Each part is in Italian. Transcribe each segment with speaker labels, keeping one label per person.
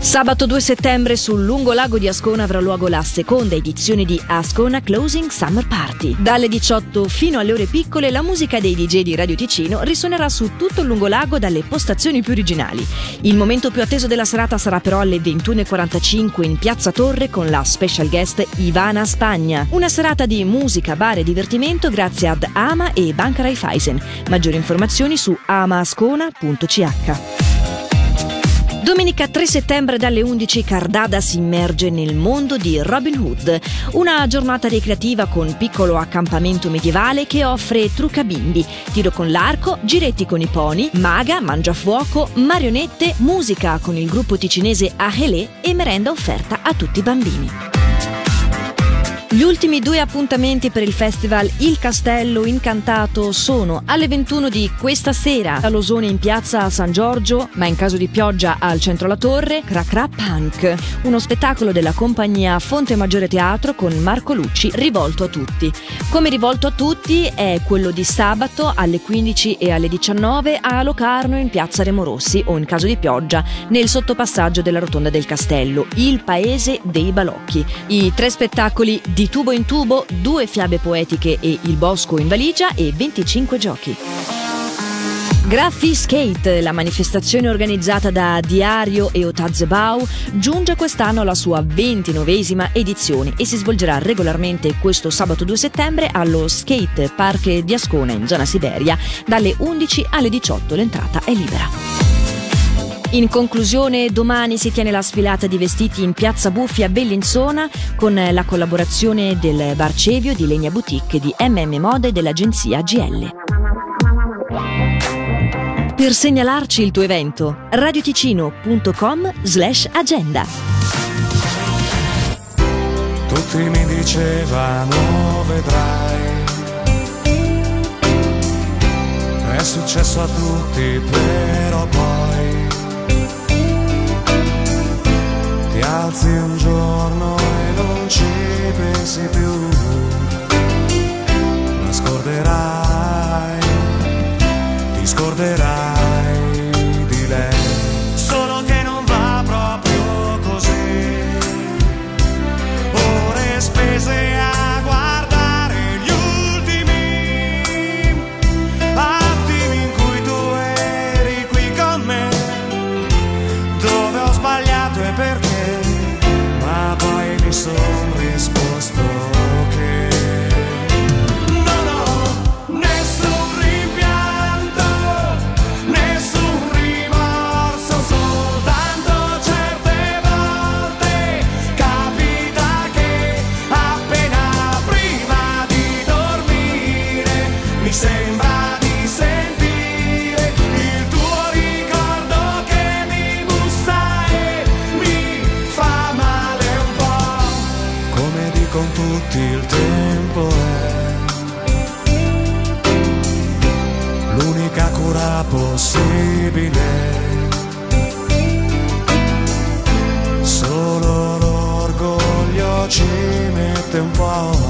Speaker 1: Sabato 2 settembre sul lungo lago di Ascona avrà luogo la seconda edizione di Ascona Closing Summer Party. Dalle 18 fino alle ore piccole la musica dei DJ di Radio Ticino risuonerà su tutto il lungo lago dalle postazioni più originali. Il momento più atteso della serata sarà però alle 21.45 in Piazza Torre con la special guest Ivana Spagna. Una serata di musica, bar e divertimento grazie ad Ama e Banca Raiffeisen. Maggiori informazioni su amaascona.ch. Domenica 3 settembre dalle 11 Cardada si immerge nel mondo di Robin Hood, una giornata ricreativa con piccolo accampamento medievale che offre trucca bimbi, tiro con l'arco, giretti con i pony, maga, mangiafuoco, marionette, musica con il gruppo ticinese Ahelé e merenda offerta a tutti i bambini. Gli ultimi due appuntamenti per il festival Il Castello Incantato sono alle 21 di questa sera a Losone in piazza San Giorgio, ma in caso di pioggia al centro La Torre, Cracra Punk, uno spettacolo della compagnia Fonte Maggiore Teatro con Marco Lucci rivolto a tutti. Come rivolto a tutti è quello di sabato alle 15 e alle 19 a Locarno in piazza Remorossi o in caso di pioggia nel sottopassaggio della Rotonda del Castello, il paese dei balocchi. I tre spettacoli di tubo in tubo, due fiabe poetiche e il bosco in valigia e 25 giochi. Graffi Skate, la manifestazione organizzata da Diario e Otazebau, giunge quest'anno alla sua ventinovesima edizione e si svolgerà regolarmente questo sabato 2 settembre allo Skate Park di Ascona in zona Siberia dalle 11 alle 18. L'entrata è libera. In conclusione, domani si tiene la sfilata di vestiti in Piazza Buffi a Bellinzona con la collaborazione del Barcevio di Legna Boutique di MM Mode e dell'agenzia GL. Per segnalarci il tuo evento, radioticino.com slash agenda.
Speaker 2: Tutti mi dicevano vedrai. È successo a tutti, però poi alzi un giorno e non ci pensi più, mette un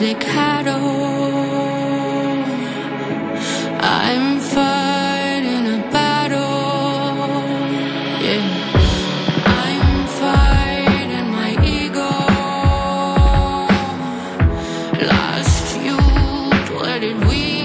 Speaker 3: like cattle. I'm fighting a battle. Yeah. Lost you, where did we?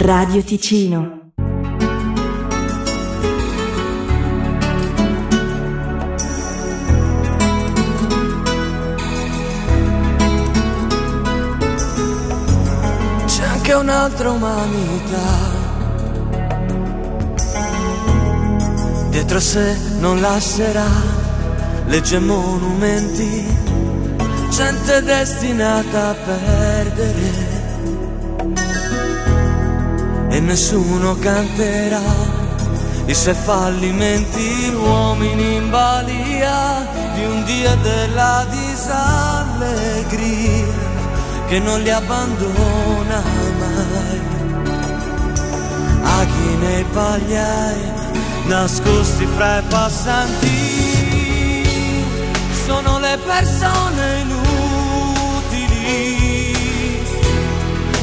Speaker 4: Radio Ticino.
Speaker 5: C'è anche un'altra umanità. Dietro sé non lascerà legge monumenti, gente destinata a perdere e nessuno canterà i suoi fallimenti, uomini in balia di un dia della disallegria che non li abbandona mai. A chi nei pagliai, nascosti fra i passanti, sono le persone nuove.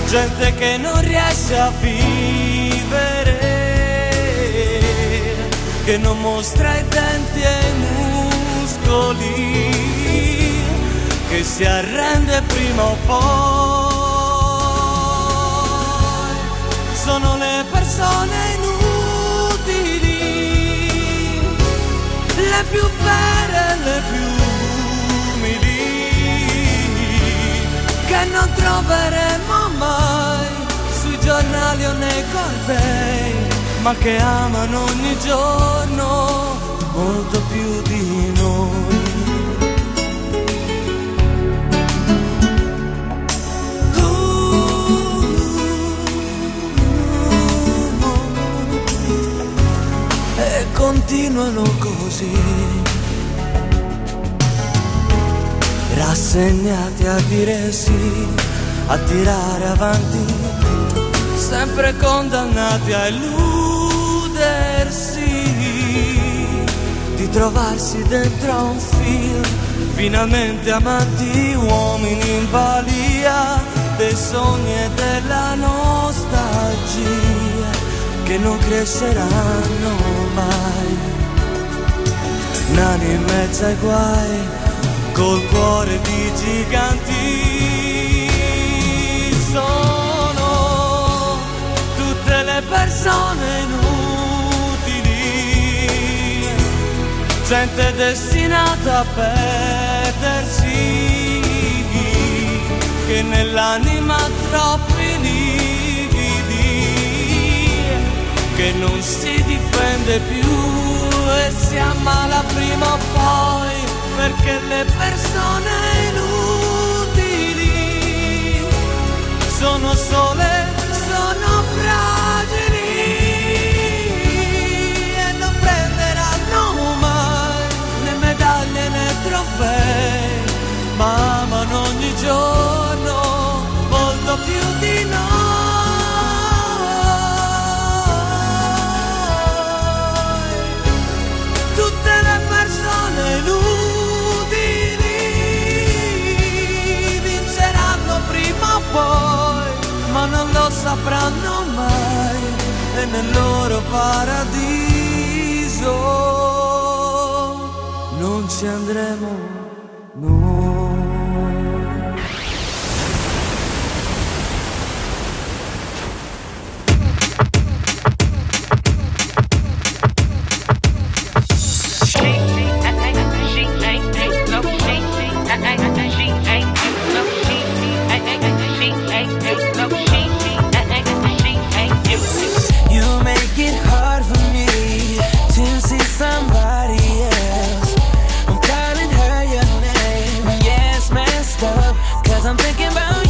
Speaker 5: gente che non riesce a vivere, che non mostra i denti e i muscoli, che si arrende prima o poi. Sono le persone inutili, le più vere non troveremo mai sui giornali o nei corvei, ma che amano ogni giorno molto più di noi. E continuano così rassegnati a dire sì, a tirare avanti, sempre condannati a illudersi, di trovarsi dentro a un film, finalmente amanti uomini in balia dei sogni e della nostalgia che non cresceranno mai. Nani in mezzo ai guai col cuore di giganti. Sono tutte le persone inutili gente destinata a perdersi che nell'anima troppi lividi che non si difende più e si ammala prima o poi perché le persone inutili sono sole, sono fragili e non prenderanno mai né medaglie né trofei, ma amano ogni giorno molto più di noi. Sapranno mai e nel loro paradiso. Non ci andremo I'm thinking about